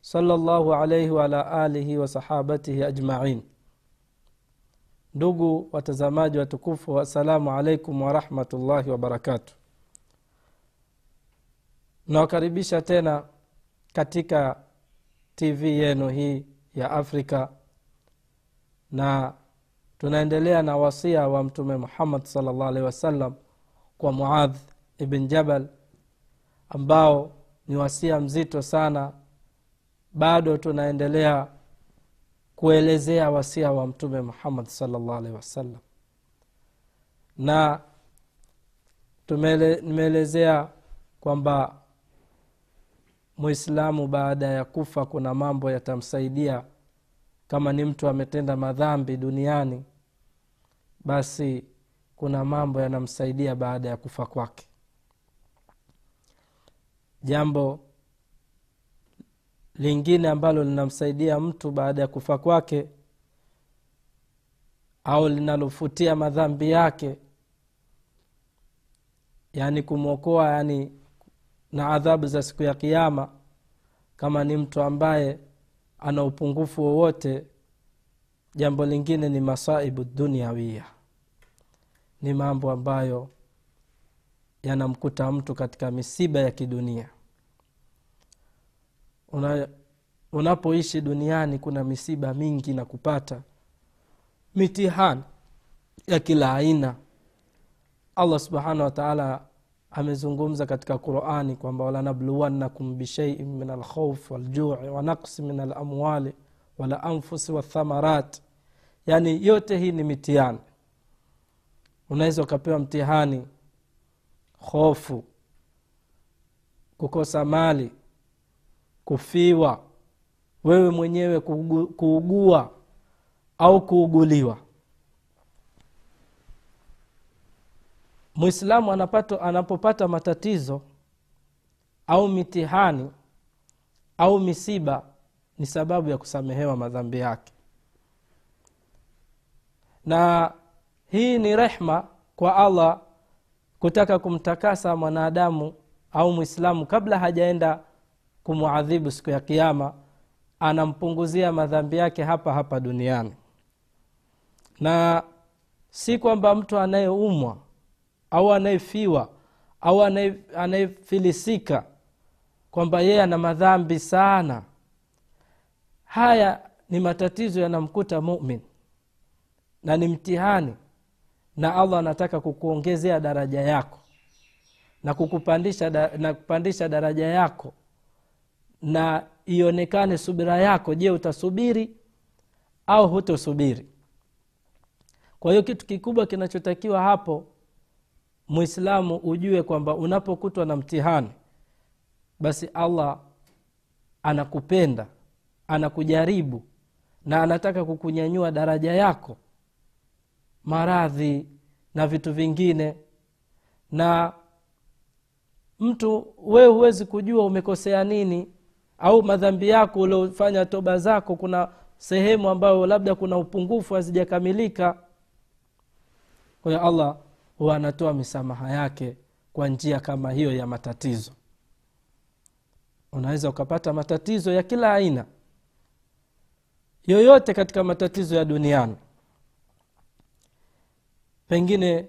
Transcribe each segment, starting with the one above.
salllahu alaihi waala alihi wasahabatihi ajmain. Ndugu watazamaji watukufu assalamu alaikum warahmatullahi wabarakatu nawakaribisha tena katika tv yenu hii ya afrika na tunaendelea na wasia wa mtume muhammad salllah alehi wasallam kwa muadh ibn jabal ambao ni wasia mzito sana bado tunaendelea kuelezea wasia wa mtume muhammad salllah alehi wasallam. Na tumeelezea kwamba mwislamu baada ya kufa kuna mambo yatamsaidia. Kama ni mtu ametenda madhambi duniani basi kuna mambo yanamsaidia baada ya kufa kwake. Jambo lingine ambalo linamsaidia mtu baada ya kufa kwake au linalofutia madhambi yake yaani kumwokoa yani na adhabu za siku ya kiama kama ni mtu ambaye ana upungufu wowote jambo lingine ni masaibu duniawia. Ni mambo ambayo yanamkuta mtu katika misiba ya kidunia Una, unapoishi duniani kuna misiba mingi na kupata mitihani ya kila aina. Allah subhanahu wataala amezungumza katika qurani kwamba walanabluwannakum bishaiin min alkhauf waljui wanaqsi min alamwali walanfusi wathamarat yaani yote hii ni mitihani. Unaweza ukapewa mtihani hofu kukosa mali kufiwa wewe mwenyewe kuugu, kuugua au kuuguliwa. Mwislamu anapopata matatizo au mitihani au misiba ni sababu ya kusamehewa madhambi yake. Na hii ni rehma kwa allah kutaka kumtakasa mwanadamu au mwislamu kabla hajaenda kumwadhibu siku ya kiama anampunguzia madhambi yake hapa hapa duniani. Na si kwamba mtu anayeumwa au anayefiwa au anayefilisika kwamba yeye ana madhambi sana. Haya ni matatizo yanamkuta mumin na ni mtihani na allah anataka kukuongezea daraja yako na kukupandisha da, na kupandisha daraja yako na ionekane subira yako. Je utasubiri au hutosubiri? Kwa hiyo kitu kikubwa kinachotakiwa hapo mwislamu ujue kwamba unapokutwa na mtihani basi allah anakupenda anakujaribu na anataka kukunyanyua daraja yako maradhi na vitu vingine. Na mtu wewe huwezi kujua umekosea nini au madhambi yako uliofanya toba zako kuna sehemu ambayo labda kuna upungufu hazijakamilika. Kwa allah huwa anatoa misamaha yake kwa njia kama hiyo ya matatizo. Unaweza ukapata matatizo ya kila aina yoyote katika matatizo ya duniani. Pengine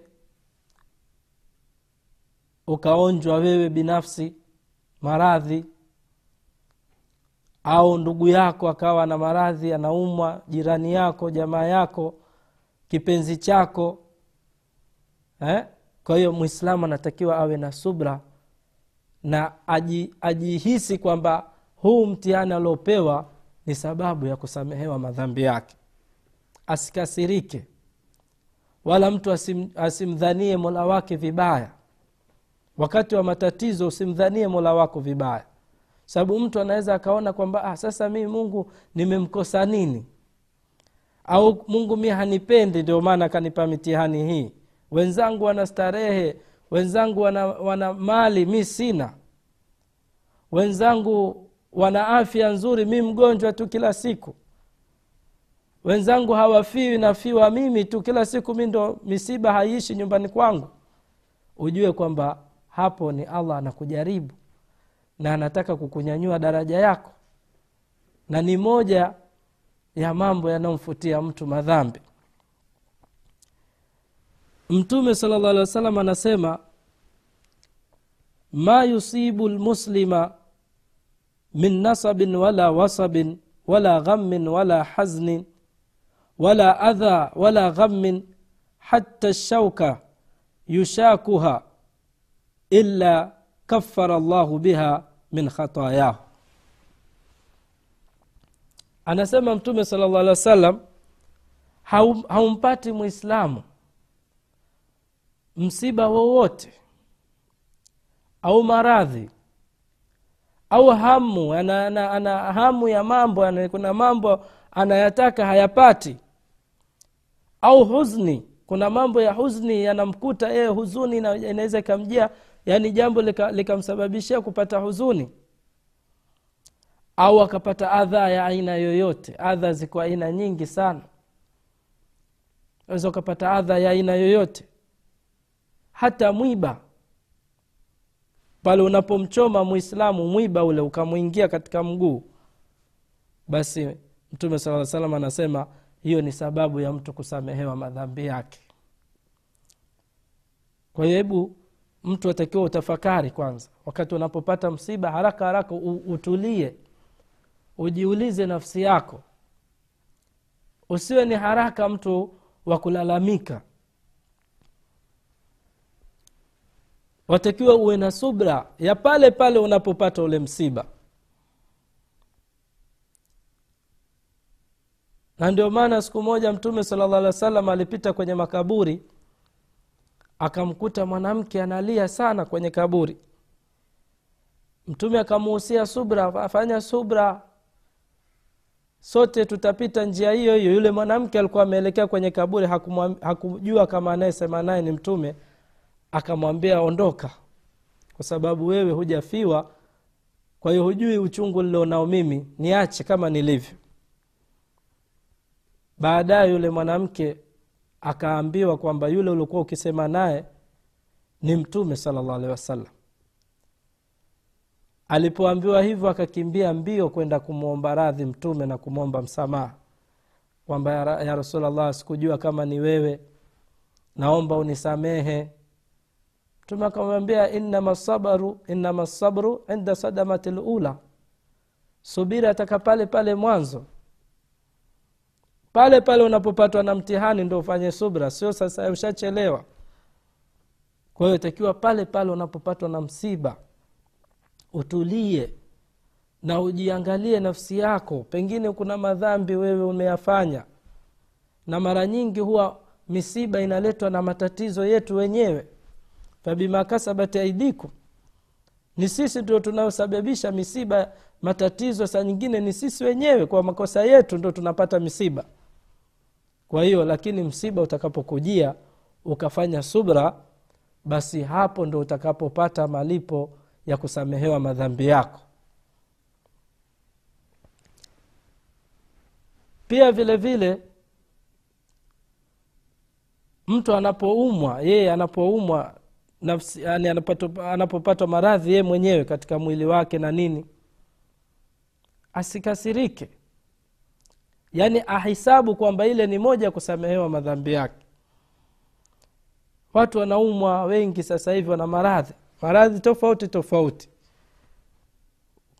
ukaonjwa wewe binafsi maradhi au ndugu yako akawa na maradhi anaumwa jirani yako jamaa yako kipenzi chako eh? kwa hiyo mwislamu anatakiwa awe na subra na aji, kwamba huu mtihani aliopewa ni sababu ya kusamehewa madhambi yake. Asikasirike. Wala mtu asim, asimdhanie mola wake vibaya. Wakati wa matatizo usimdhanie mola wako vibaya sababu mtu anaweza akaona kwamba ah, sasa mi mungu nimemkosa nini? Au mungu mi hanipendi ndio maana akanipa mitihani hii. Wenzangu wana starehe wenzangu wana, wana mali mi sina. Wenzangu wana afya nzuri mi mgonjwa tu kila siku. Wenzangu hawafiwi nafiwa mimi tu kila siku mi ndo misiba haiishi nyumbani kwangu. Ujue kwamba hapo ni allah anakujaribu na anataka kukunyanyua daraja yako. Na ni moja ya mambo yanayomfutia mtu madhambi. Mtume sala llah alih wa sallam anasema ma yusibu lmuslima min nasabin wala wasabin wala ghammin wala haznin wala adha wala ghammin hata shauka yushakuha illa kafara llahu biha min khatayahu anasema mtume sala llah alih wa sallam haumpati mwislamu msiba wowote au maradhi au hamu ana, ana, ana hamu ya mambo ana, kuna mambo anayataka hayapati au huzni. Kuna mambo ya huzni yanamkuta yeye huzuni inaweza ikamjia yaani jambo likamsababishia lika kupata huzuni au akapata adha ya aina yoyote. Adha ziko aina nyingi sana. Aweza ukapata adha ya aina yoyote. Hata mwiba. Pale unapomchoma mwislamu mwiba ule ukamwingia katika mguu. Basi mtume saa salam anasema hiyo ni sababu ya mtu kusamehewa madhambi yake. Kwa hiyo hebu mtu atakiwa utafakari kwanza. Wakati unapopata msiba haraka haraka utulie. Ujiulize nafsi yako. Usiwe ni haraka mtu wa kulalamika. Watakiwa uwe na subra ya pale pale unapopata ule msiba. Na ndio maana siku moja mtume sala llah alih wa sallam alipita kwenye makaburi akamkuta mwanamke analia sana kwenye kaburi. Mtume akamuhusia subra afanya subra. Sote tutapita njia hiyo hiyo. Yule mwanamke alikuwa ameelekea kwenye kaburi hakujua kama anayesema naye ni mtume. Akamwambia ondoka kwa sababu wewe hujafiwa. Kwa hiyo hujui uchungu nilionao mimi niache kama nilivyo. Baadaye yule mwanamke akaambiwa kwamba yule uliokuwa ukisema naye ni mtume salllah alehi wasallam. Alipoambiwa hivyo akakimbia mbio kwenda kumwomba radhi mtume na kumwomba msamaha kwamba ya, ya rasulllah sikujua kama ni wewe naomba unisamehe. Mtume akamwambia innama sabru inda sadamati lula subiri ataka pale pale mwanzo pale pale unapopatwa na mtihani ndo ufanye subra. Sio sasa ushachelewa. Kwa hiyo takiwa pale pale unapopatwa na msiba utulie na ujiangalie nafsi yako. Pengine kuna madhambi wewe umeyafanya. Na mara nyingi huwa misiba inaletwa na matatizo yetu wenyewe. Fabima kasabat aidikum ni sisi ndio tunaosababisha misiba matatizo saa nyingine ni sisi wenyewe kwa makosa yetu ndo tunapata misiba kwa hiyo lakini msiba utakapokujia ukafanya subra basi hapo ndo utakapopata malipo ya kusamehewa madhambi yako. Pia vile vile mtu anapoumwa yeye anapoumwa nafsi yani anapopatwa maradhi yeye mwenyewe katika mwili wake na nini asikasirike yaani ahisabu kwamba ile ni moja ya kusamehewa madhambi yake. Watu wanaumwa wengi sasa hivi wana maradhi. Maradhi tofauti tofauti.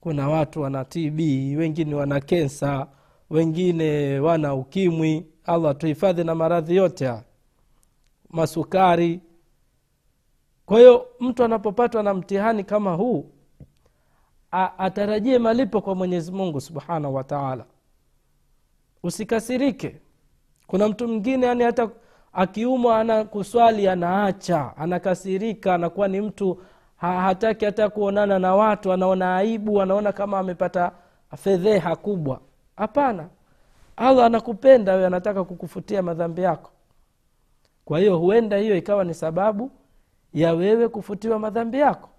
Kuna watu wana tb wengine wana kensa wengine wana ukimwi. Allah tuhifadhi na maradhi yote haya. Masukari. Kwa hiyo mtu anapopatwa na mtihani kama huu atarajie malipo kwa mwenyezi mungu subhanahu wa taala usikasirike. Kuna mtu mwingine yani hata akiumwa ana kuswali anaacha anakasirika anakuwa ni mtu ha, hataki hata kuonana na watu anaona aibu anaona kama amepata fedheha kubwa. Hapana. Allah anakupenda wewe anataka kukufutia madhambi yako. Kwa hiyo huenda hiyo ikawa ni sababu ya wewe kufutiwa madhambi yako.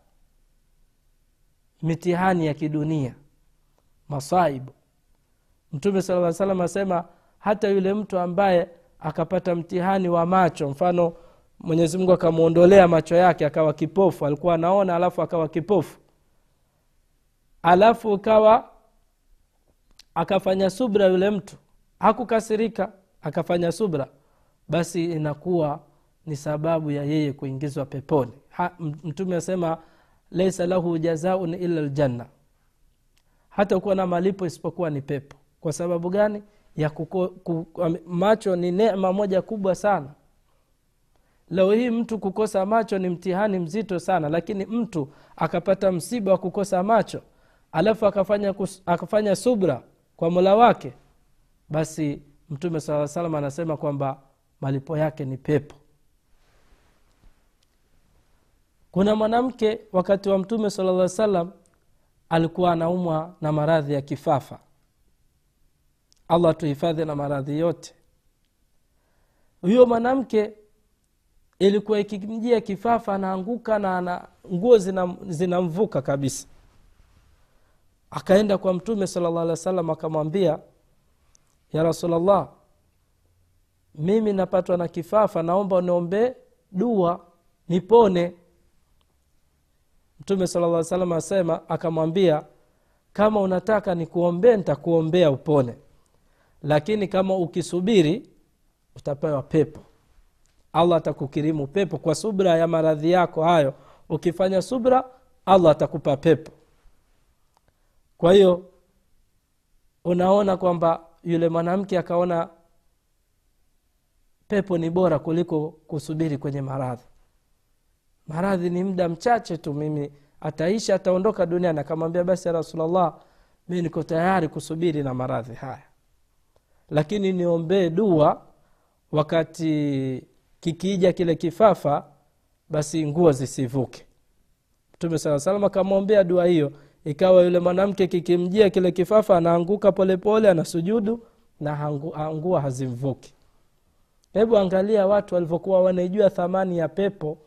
Mitihani ya kidunia. Masaibu mtume sala salam asema hata yule mtu ambaye akapata mtihani wa macho mfano mwenyezi mungu akamwondolea macho yake akawa kipofu alikuwa anaona alafu akawa kipofu. Alafu ukawa akafanya subra yule mtu hakukasirika akafanya subra basi inakuwa ni sababu ya yeye kuingizwa peponi. Ha, mtume asema laisa lahu jazaun illa ljanna hata kuwa na malipo isipokuwa ni pepo kwa sababu gani? Ya kuko, ku, macho ni nema moja kubwa sana. Leo hii mtu kukosa macho ni mtihani mzito sana lakini mtu akapata msiba wa kukosa macho alafu akafanya, akafanya subra kwa mola wake basi mtume saa salam anasema kwamba malipo yake ni pepo. Kuna mwanamke wakati wa mtume sala lla salam alikuwa anaumwa na maradhi ya kifafa allah tuhifadhi na maradhi yote. Huyo mwanamke ilikuwa ikimjia kifafa anaanguka na ana nguo zinamvuka zina kabisa. Akaenda kwa mtume sala llah alih wa sallam akamwambia ya rasulllah mimi napatwa na kifafa naomba uniombee dua nipone. Mtume sala lla salam asema akamwambia kama unataka nikuombee nitakuombea upone lakini kama ukisubiri utapewa pepo. Allah atakukirimu pepo. Kwa subra ya maradhi yako hayo ukifanya subra allah atakupa pepo. Kwa hiyo unaona kwamba yule mwanamke akaona pepo ni bora kuliko kusubiri kwenye maradhi. Maradhi ni muda mchache tu mimi ataisha ataondoka duniani. Akamwambia basi ya rasulllah mi niko tayari kusubiri na maradhi haya lakini niombee dua wakati kikiija kile kifafa basi nguo zisivuke. Mtume saa salama akamwombea dua hiyo. Ikawa yule mwanamke kikimjia kile kifafa anaanguka polepole anasujudu na nguo hazimvuki. Hebu angalia watu walivyokuwa wanaijua thamani ya pepo.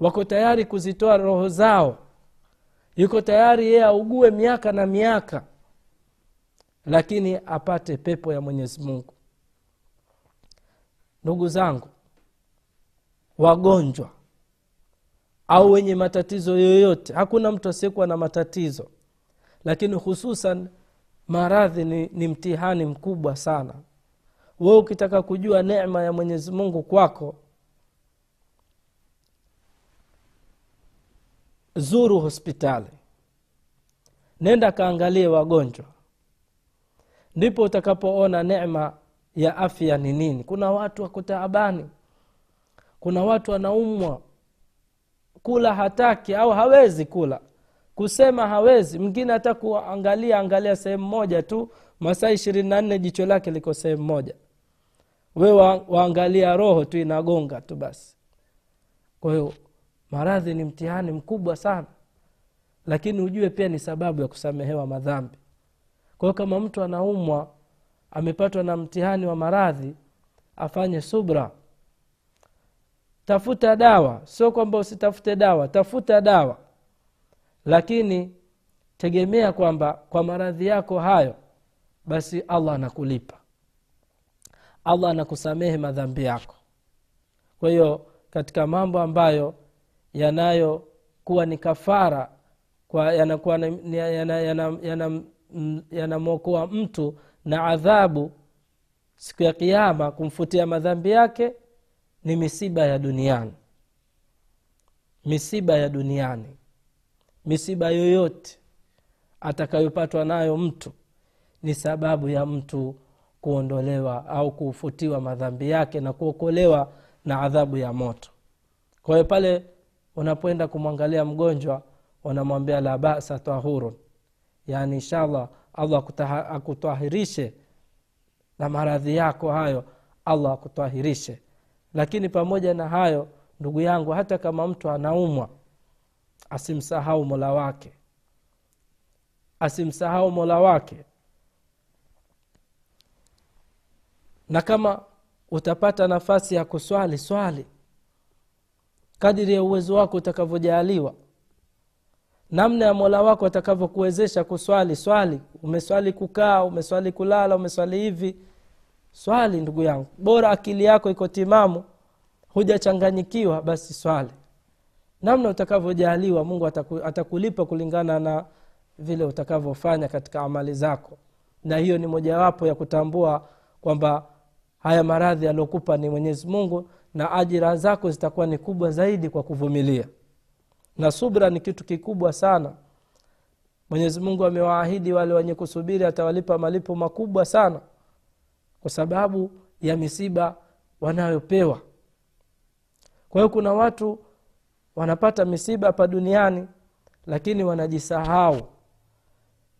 Wako tayari kuzitoa roho zao. Yuko tayari yeye augue miaka na miaka lakini apate pepo ya mwenyezi mungu. Ndugu zangu wagonjwa au wenye matatizo yoyote hakuna mtu asiyekuwa na matatizo. Lakini hususan maradhi ni, ni mtihani mkubwa sana. We ukitaka kujua nema ya mwenyezi mungu kwako zuru hospitali. Nenda kaangalie wagonjwa ndipo utakapoona nema ya afya ni nini. Kuna watu wako taabani. Kuna watu wanaumwa. Kula hataki au hawezi kula. Kusema hawezi. Mwingine hata kuangalia angalia sehemu moja tu. Masaa ishirini na nne jicho lake liko sehemu moja. We wa, waangalia roho tu inagonga tu basi. Kwa hiyo maradhi ni mtihani mkubwa sana. Lakini ujue pia ni sababu ya kusamehewa madhambi kwa kama mtu anaumwa amepatwa na mtihani wa maradhi afanye subra. Tafuta dawa. Sio kwamba usitafute dawa tafuta dawa. Lakini tegemea kwamba kwa maradhi yako hayo basi allah anakulipa. Allah anakusamehe madhambi yako. Kwa hiyo katika mambo ambayo yanayokuwa ni kafara kwa yanakuwa yana, yana, yana, yana, yana mtu na adhabu siku ya kiama kumfutia madhambi yake ni misiba ya duniani. Misiba ya duniani. Misiba yoyote atakayopatwa nayo mtu ni sababu ya mtu kuondolewa au kufutiwa madhambi yake na kuokolewa na adhabu ya moto. Kwa hiyo pale unapoenda kumwangalia mgonjwa wanamwambia la basa tahurun yaani inshallah allah akutahirishe na maradhi yako hayo allah akutahirishe lakini pamoja na hayo ndugu yangu hata kama mtu anaumwa asimsahau mola wake. Asimsahau mola wake. Na kama utapata nafasi ya kuswali swali. Kadiri ya uwezo wako utakavyojaaliwa namna ya mola wako atakavyokuwezesha kuswali. Swali umeswali kukaa umeswali kulala umeswali hivi? Swali ndugu yangu bora akili yako iko timamu hujachanganyikiwa basi swali. Namna utakavyojaaliwa mungu ataku, atakulipa kulingana na vile utakavyofanya katika amali zako. Na hiyo ni mojawapo ya kutambua kwamba haya maradhi aliokupa ni mwenyezi mungu na ajira zako zitakuwa ni kubwa zaidi kwa kuvumilia na subra ni kitu kikubwa sana. Mwenyezi mungu amewaahidi wale wenye kusubiri atawalipa malipo makubwa sana. Kwa sababu ya misiba wanayopewa. Kwa hiyo kuna watu wanapata misiba hapa duniani lakini wanajisahau.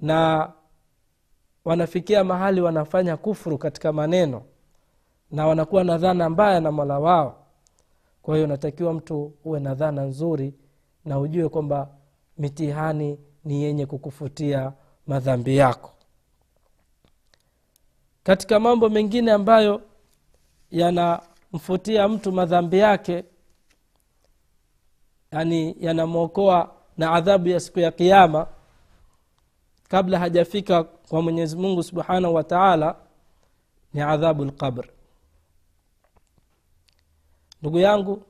Na wanafikia mahali wanafanya kufuru katika maneno. Na wanakuwa na dhana mbaya na mola wao. Kwa hiyo unatakiwa mtu uwe na dhana nzuri na ujue kwamba mitihani ni yenye kukufutia madhambi yako. Katika mambo mengine ambayo yanamfutia mtu madhambi yake yani yanamwokoa na adhabu ya siku ya kiama kabla hajafika kwa mwenyezi mungu subhanahu wa taala ni adhabu lqabr ndugu yangu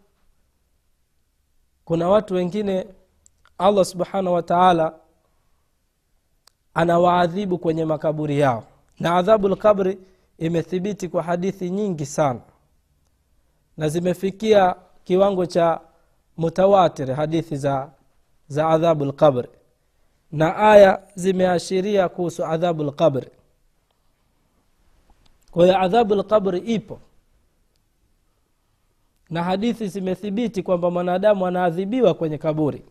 kuna watu wengine allah subhanahu wataala anawaadhibu kwenye makaburi yao. Na adhabu lqabri imethibiti kwa hadithi nyingi sana. Na zimefikia kiwango cha mutawatir hadithi za, za adhabu lqabri na aya zimeashiria kuhusu adhabu lqabri kwa hiyo adhabu lqabri ipo na hadithi zimethibiti kwamba mwanadamu anaadhibiwa kwenye kaburi.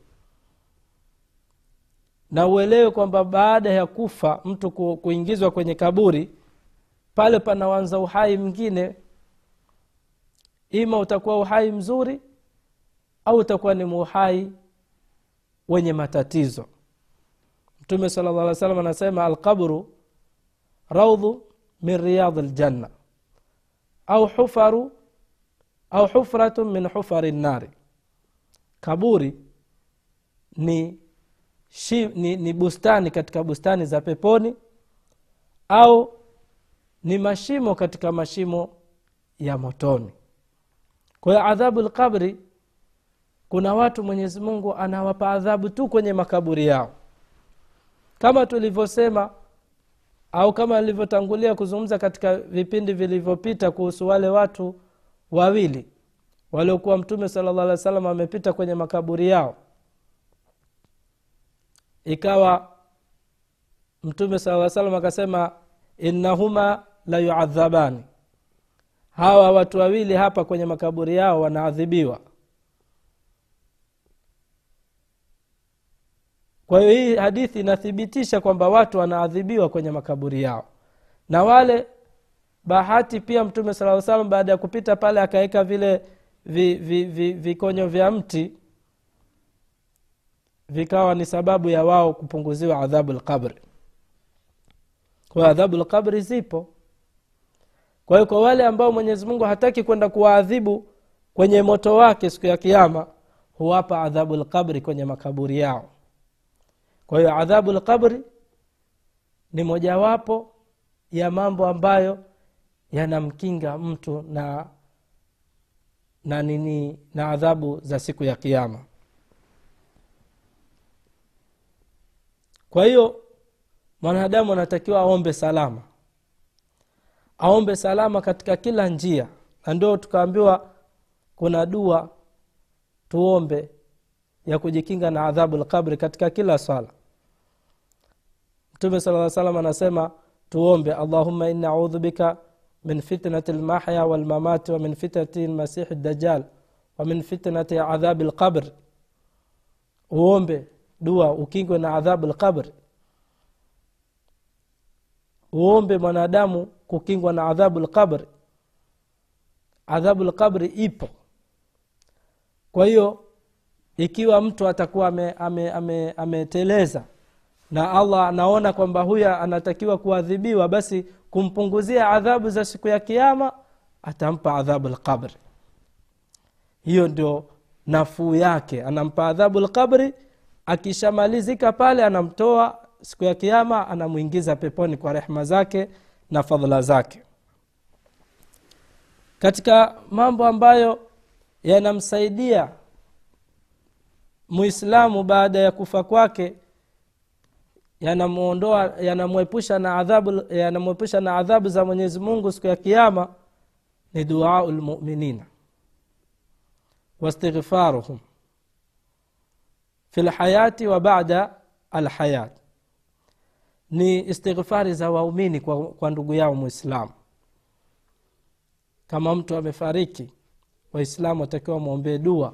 Na uelewe kwamba baada ya kufa mtu kuingizwa kwenye kaburi pale panawanza uhai mwingine. Ima utakuwa uhai mzuri au utakuwa ni muhai wenye matatizo. Mtume sala llah salam anasema alqabru raudhu min riyadhi ljanna au hufaru au hufratun min hufari nnari. Kaburi ni, shi, ni, ni bustani katika bustani za peponi au ni mashimo katika mashimo ya motoni. Kwa adhabu lqabri kuna watu mwenyezi mungu anawapa adhabu tu kwenye makaburi yao. Kama tulivyosema au kama alivyotangulia kuzungumza katika vipindi vilivyopita kuhusu wale watu wawili waliokuwa mtume sala llah alih wa sallam amepita kwenye makaburi yao. Ikawa mtume lla salam akasema innahuma la yuadhabani. Hawa watu wawili hapa kwenye makaburi yao wanaadhibiwa. Kwa hiyo hii hadithi inathibitisha kwamba watu wanaadhibiwa kwenye makaburi yao. Na wale bahati pia mtume saa salam baada ya kupita pale akaweka vile vi, vi, vi, vi vya mti vikawa ni sababu ya wao kupunguziwa adhabu lqabri kwa adhabu lqabri zipo. Kwa hiyo kwa wale ambao mwenyezi mungu hataki kwenda kuwaadhibu kwenye moto wake siku ya kiama huwapa adhabu lqabri kwenye makaburi yao. Kwa hiyo adhabu lqabri ni mojawapo ya mambo ambayo yanamkinga mtu na na nini na adhabu za siku ya kiama kwa hiyo mwanadamu anatakiwa aombe salama. Aombe salama katika kila njia. Na ndio tukaambiwa kuna dua tuombe ya kujikinga na adhabu lqabri katika kila swala. Mtume sala salam anasema tuombe allahumma inni audhu bika min fitnati lmahya walmamati wa min fitnati lmasihi dajjal wa min fitnati adhabi lqabr uombe dua ukingwe na adhabu lqabri uombe mwanadamu kukingwa na adhabu lqabri adhabu lqabri ipo. Kwa hiyo ikiwa mtu atakuwa ameteleza ame, ame, ame na allah anaona kwamba huyu anatakiwa kuadhibiwa basi kumpunguzia adhabu za siku ya kiama atampa adhabu lqabri hiyo ndio nafuu yake. Anampa adhabu lqabri akishamalizika pale anamtoa siku ya kiama anamwingiza peponi kwa rehma zake na fadhila zake. Katika mambo ambayo yanamsaidia muislamu baada ya kufa kwake yanamuondoa yanamwepusha na adhabu yanamwepusha na adhabu za mwenyezi mungu siku ya kiama ni duau lmuminina wastighfaruhum fi lhayati wa bada alhayat ni istighfari za waumini kwa, kwa ndugu yao mwislamu kama mtu amefariki waislamu watakiwa mwombee dua.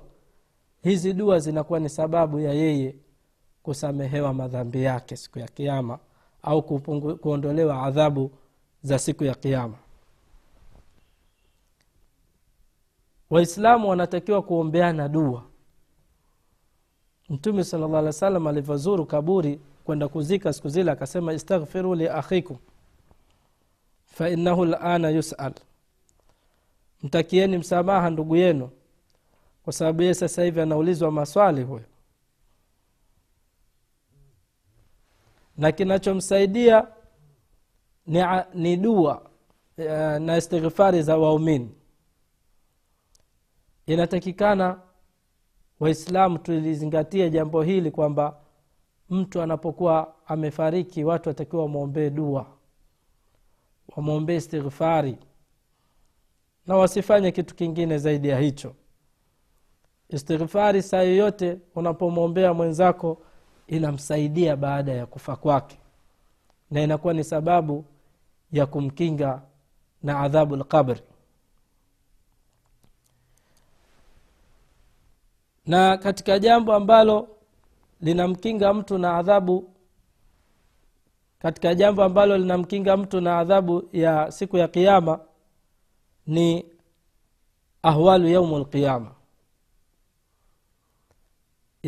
Hizi dua zinakuwa ni sababu ya yeye kusamehewa madhambi yake siku ya kiama au kupungu, kuondolewa adhabu za siku ya kiama waislamu wanatakiwa kuombeana dua. Mtume sala llah alih wa sallam alivyozuru kaburi kwenda kuzika siku zile akasema istaghfiru liakhikum fainahu lana yusal. Mtakieni msamaha ndugu yenu kwa sababu yeye sasa hivi anaulizwa maswali huyo na kinachomsaidia ni, ni dua na istighfari za waumini. Inatakikana waislamu tulizingatie jambo hili kwamba mtu anapokuwa amefariki watu watakiwa wamwombee dua wamwombee istighfari na wasifanye kitu kingine zaidi ya hicho. Istighfari saa yoyote unapomwombea mwenzako inamsaidia baada ya kufa kwake. Na inakuwa ni sababu ya kumkinga na adhabu lqabri na katika jambo ambalo linamkinga mtu na adhabu katika jambo ambalo linamkinga mtu na adhabu ya siku ya kiama ni ahwalu yaumu lqiama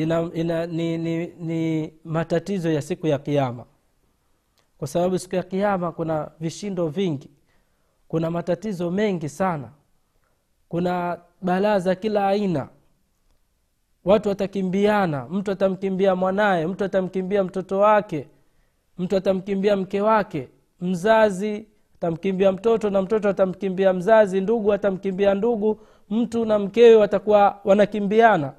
ina, ina, ni, ni, ni matatizo ya siku ya kiama kwa sababu siku ya kiama kuna vishindo vingi kuna matatizo mengi sana kuna balaa za kila aina. Watu watakimbiana mtu atamkimbia mwanaye mtu atamkimbia mtoto wake mtu atamkimbia mke wake mzazi atamkimbia mtoto na mtoto atamkimbia mzazi ndugu atamkimbia ndugu mtu na mkewe watakuwa wanakimbiana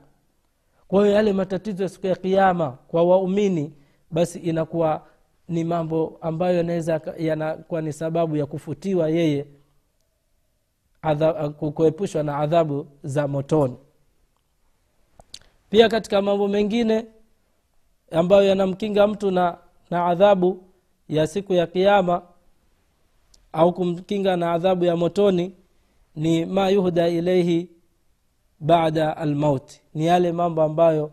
kwa hiyo yale matatizo ya siku ya kiama kwa waumini basi inakuwa ni mambo ambayo yanaweza yanakuwa ni sababu ya kufutiwa yeye kuepushwa na adhabu za motoni. Pia katika mambo mengine ambayo yanamkinga mtu na, na adhabu ya siku ya kiama au kumkinga na adhabu ya motoni ni ma yuhda ilaihi bada almauti ni yale mambo ambayo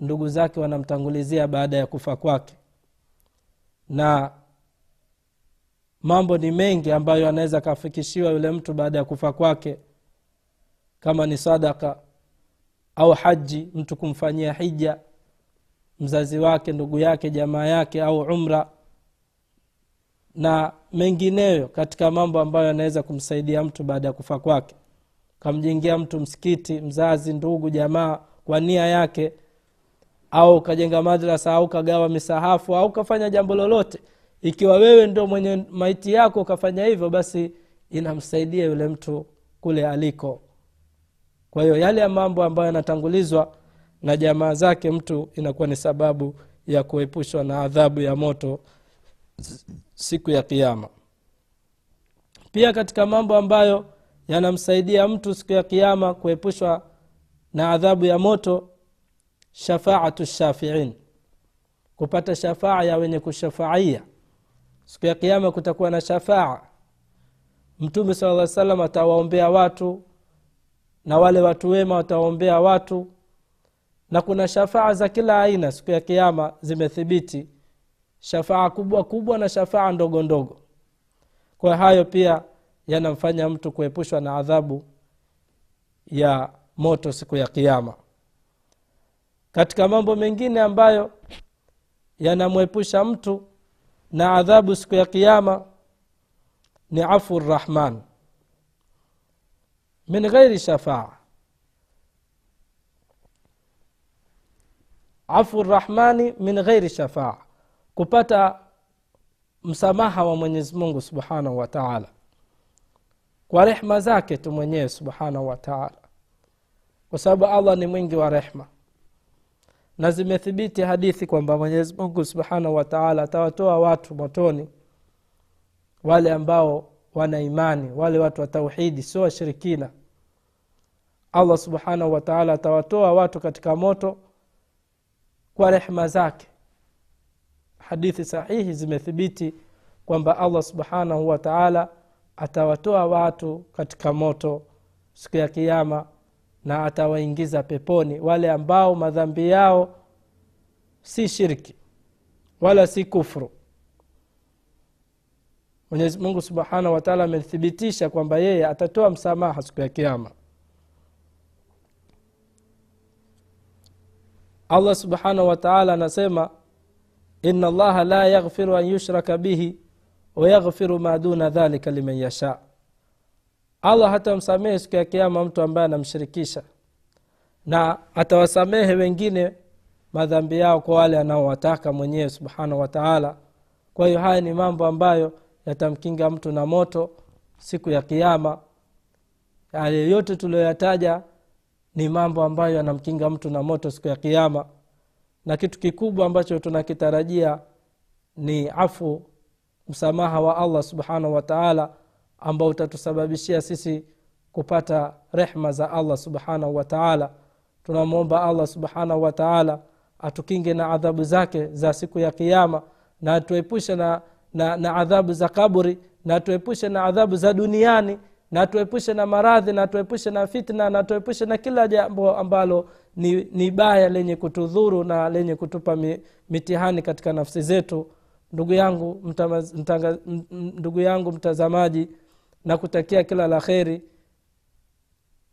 ndugu zake wanamtangulizia baada ya kufa kwake. Na mambo ni mengi ambayo anaweza akafikishiwa yule mtu baada ya kufa kwake kama ni sadaka au haji mtu kumfanyia hija mzazi wake ndugu yake jamaa yake au umra na mengineyo katika mambo ambayo yanaweza kumsaidia mtu baada ya kufa kwake kamjengea mtu msikiti mzazi ndugu jamaa kwa nia yake au ukajenga madrasa au kagawa misahafu au kafanya jambo lolote. Ikiwa wewe ndo mwenye maiti yako ukafanya hivyo basi inamsaidia yule mtu kule aliko. Kwa hiyo yale ya mambo ambayo yanatangulizwa na jamaa zake mtu inakuwa ni sababu ya kuepushwa na adhabu ya moto siku ya kiama pia katika mambo ambayo yanamsaidia mtu siku ya kiama kuepushwa na adhabu ya moto shafaatu shafiin. Kupata shafaa ya wenye kushafaia. Siku ya kiama kutakuwa na shafaa. Mtume sala lla salam atawaombea watu na wale watu wema watawaombea watu na kuna shafaa za kila aina siku ya kiama zimethibiti. Shafaa kubwa kubwa na shafaa ndogo ndogo. Kwa hayo pia yanamfanya mtu kuepushwa na adhabu ya moto siku ya kiama katika mambo mengine ambayo yanamwepusha mtu na adhabu siku ya kiama ni afu rahman. Min ghairi shafaa afu rahmani min ghairi shafaa kupata msamaha wa mwenyezi mungu subhanahu wa taala kwa rehma zake tu mwenyewe subhanahu wataala kwa sababu allah ni mwingi wa rehma. Na zimethibiti hadithi kwamba mwenyezi mungu subhanahu wataala atawatoa watu motoni wale ambao wana imani wale watu wa tauhidi sio washirikina. Allah subhanahu wataala atawatoa watu katika moto kwa rehma zake. Hadithi sahihi zimethibiti kwamba allah subhanahu wa taala atawatoa watu katika moto siku ya kiama na atawaingiza peponi. Wale ambao madhambi yao si shirki wala si kufru. Mwenyezi mungu subhanahu wataala amethibitisha kwamba yeye atatoa msamaha siku ya kiama allah subhanahu wataala anasema ina allaha la yaghfiru an yushraka bihi wayaghfiru ma duna dhalika liman yasha. Allah hatamsamehe siku ya kiama mtu ambaye anamshirikisha. Na atawasamehe wengine madhambi yao kwa wale anaowataka mwenyewe subhanahu wataala kwa hiyo haya ni mambo ambayo yatamkinga mtu na moto siku ya kiama yale yote tuliyoyataja ni mambo ambayo yanamkinga mtu na moto siku ya kiama na kitu kikubwa ambacho tunakitarajia ni afu msamaha wa allah subhanahu wataala ambao utatusababishia sisi kupata rehma za allah subhanahu wataala tunamwomba allah subhanahu wataala atukinge na adhabu zake za siku ya kiama na atuepushe na, na, na adhabu za kaburi na atuepushe na adhabu za duniani na tuepushe na maradhi na tuepushe na fitna na tuepushe na kila jambo ambalo ni, ni baya lenye kutudhuru na lenye kutupa mi, mitihani katika nafsi zetu ndugu yangu mtamaz, ndugu yangu mtazamaji na kutakia kila la kheri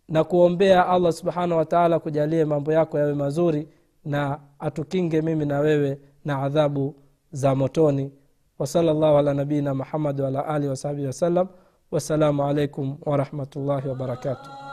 na kuombea allah subhanahu wataala kujalie mambo yako yawe mazuri na atukinge mimi na wewe na adhabu za motoni. Wasala llahu ala nabiina muhammadi waala alihi wasahbihi wasallam wassalamu alaikum warahmatullahi wabarakatuh